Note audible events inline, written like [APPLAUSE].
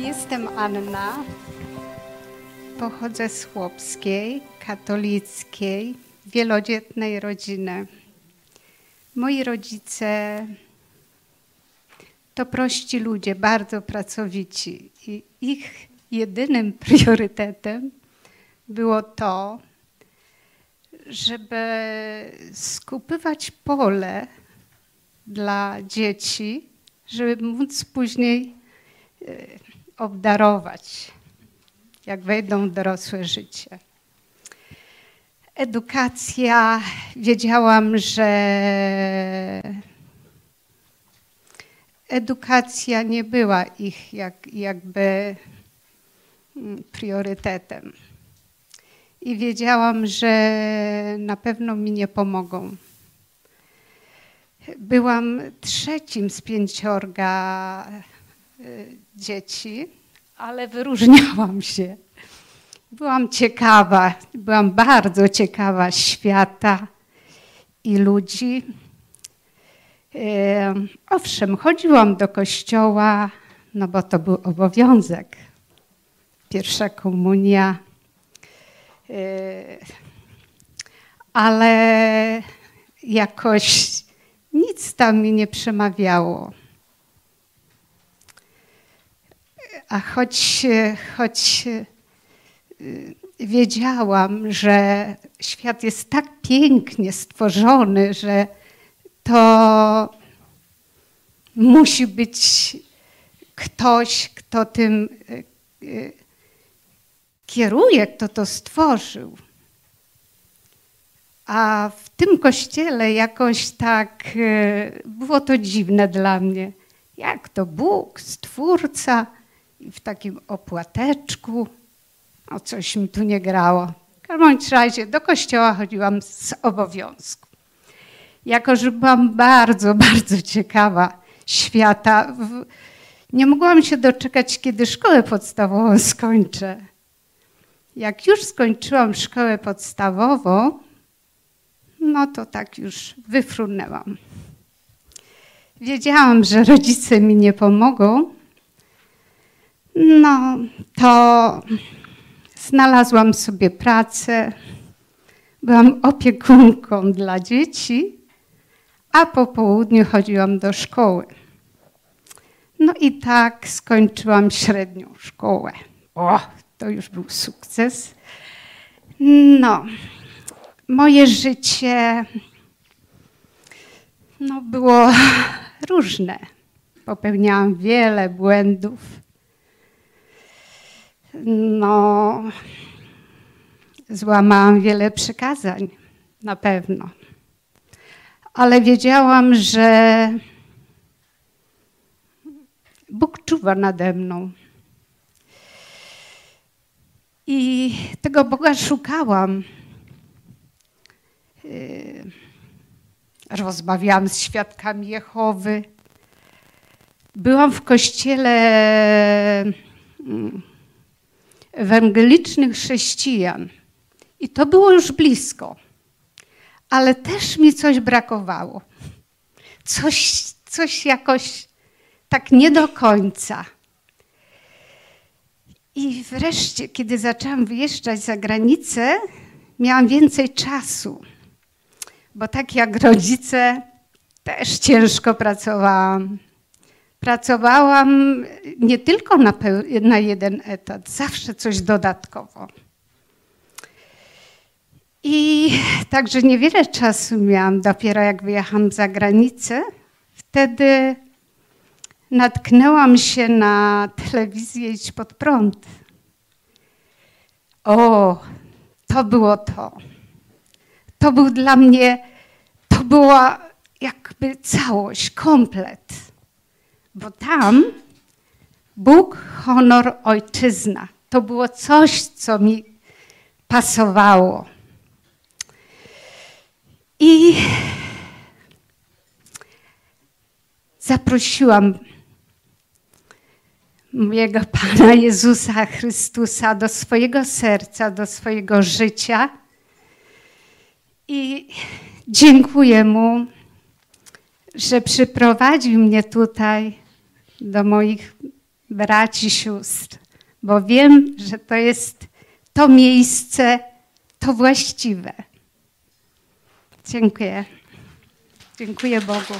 Jestem Anna. Pochodzę z chłopskiej, katolickiej, wielodzietnej rodziny. Moi rodzice to prości ludzie, bardzo pracowici. I ich jedynym [LAUGHS] priorytetem było to, żeby skupywać pole dla dzieci, żeby móc później e, obdarować, jak wejdą w dorosłe życie. Edukacja, wiedziałam, że edukacja nie była ich jak, jakby mm, priorytetem. I wiedziałam, że na pewno mi nie pomogą. Byłam trzecim z pięciorga y, dzieci, ale wyróżniałam się. Byłam ciekawa, byłam bardzo ciekawa świata i ludzi. Owszem, chodziłam do kościoła, no bo to był obowiązek. Pierwsza komunia. Ale jakoś nic tam mi nie przemawiało. A choć, choć y, wiedziałam, że świat jest tak pięknie stworzony, że to musi być ktoś, kto tym kieruje, kto to stworzył. A w tym kościele jakoś tak było to dziwne dla mnie. Jak to Bóg, Stwórca w takim opłateczku. O coś mi tu nie grało. W każdym razie do kościoła chodziłam z obowiązku. Jako, że byłam bardzo, [LAUGHS] bardzo ciekawa świata, nie mogłam się doczekać, kiedy szkołę podstawową skończę. Jak już skończyłam szkołę podstawową, no to tak już wyfrunęłam. Wiedziałam, że rodzice mi nie pomogą. No to znalazłam sobie pracę. Byłam opiekunką dla dzieci, a po południu chodziłam do szkoły. No i tak skończyłam średnią szkołę. O, to już był sukces. No, moje życie no, było różne. Popełniałam wiele błędów. No, złamałam wiele przykazań, na pewno. Ale wiedziałam, że Bóg czuwa nade mną. I tego Boga szukałam. Y, rozmawiałam z świadkami Jehowy. Byłam w kościele mm, ewangelicznych chrześcijan i to było już blisko, ale też mi coś brakowało. Coś, coś jakoś tak nie do końca. I wreszcie, kiedy zaczęłam wyjeżdżać za granicę, miałam więcej czasu, bo tak jak rodzice, też ciężko pracowałam. Pracowałam nie tylko na, na jeden etat, zawsze coś dodatkowo. I także niewiele czasu miałam, dopiero jak wyjechałam za granicę. Wtedy natknęłam się na telewizję Idź pod prąd. O, to było to. To był dla mnie, to była jakby całość, komplet. Bo tam Bóg, honor, ojczyzna. To było coś, co mi pasowało. I zaprosiłam mojego Pana Jezusa Chrystusa do swojego serca, do swojego życia. I dziękuję Mu, że przyprowadził mnie tutaj do moich braci, sióstr, bo wiem, że to jest to miejsce, to właściwe. Dziękuję. Dziękuję Bogu.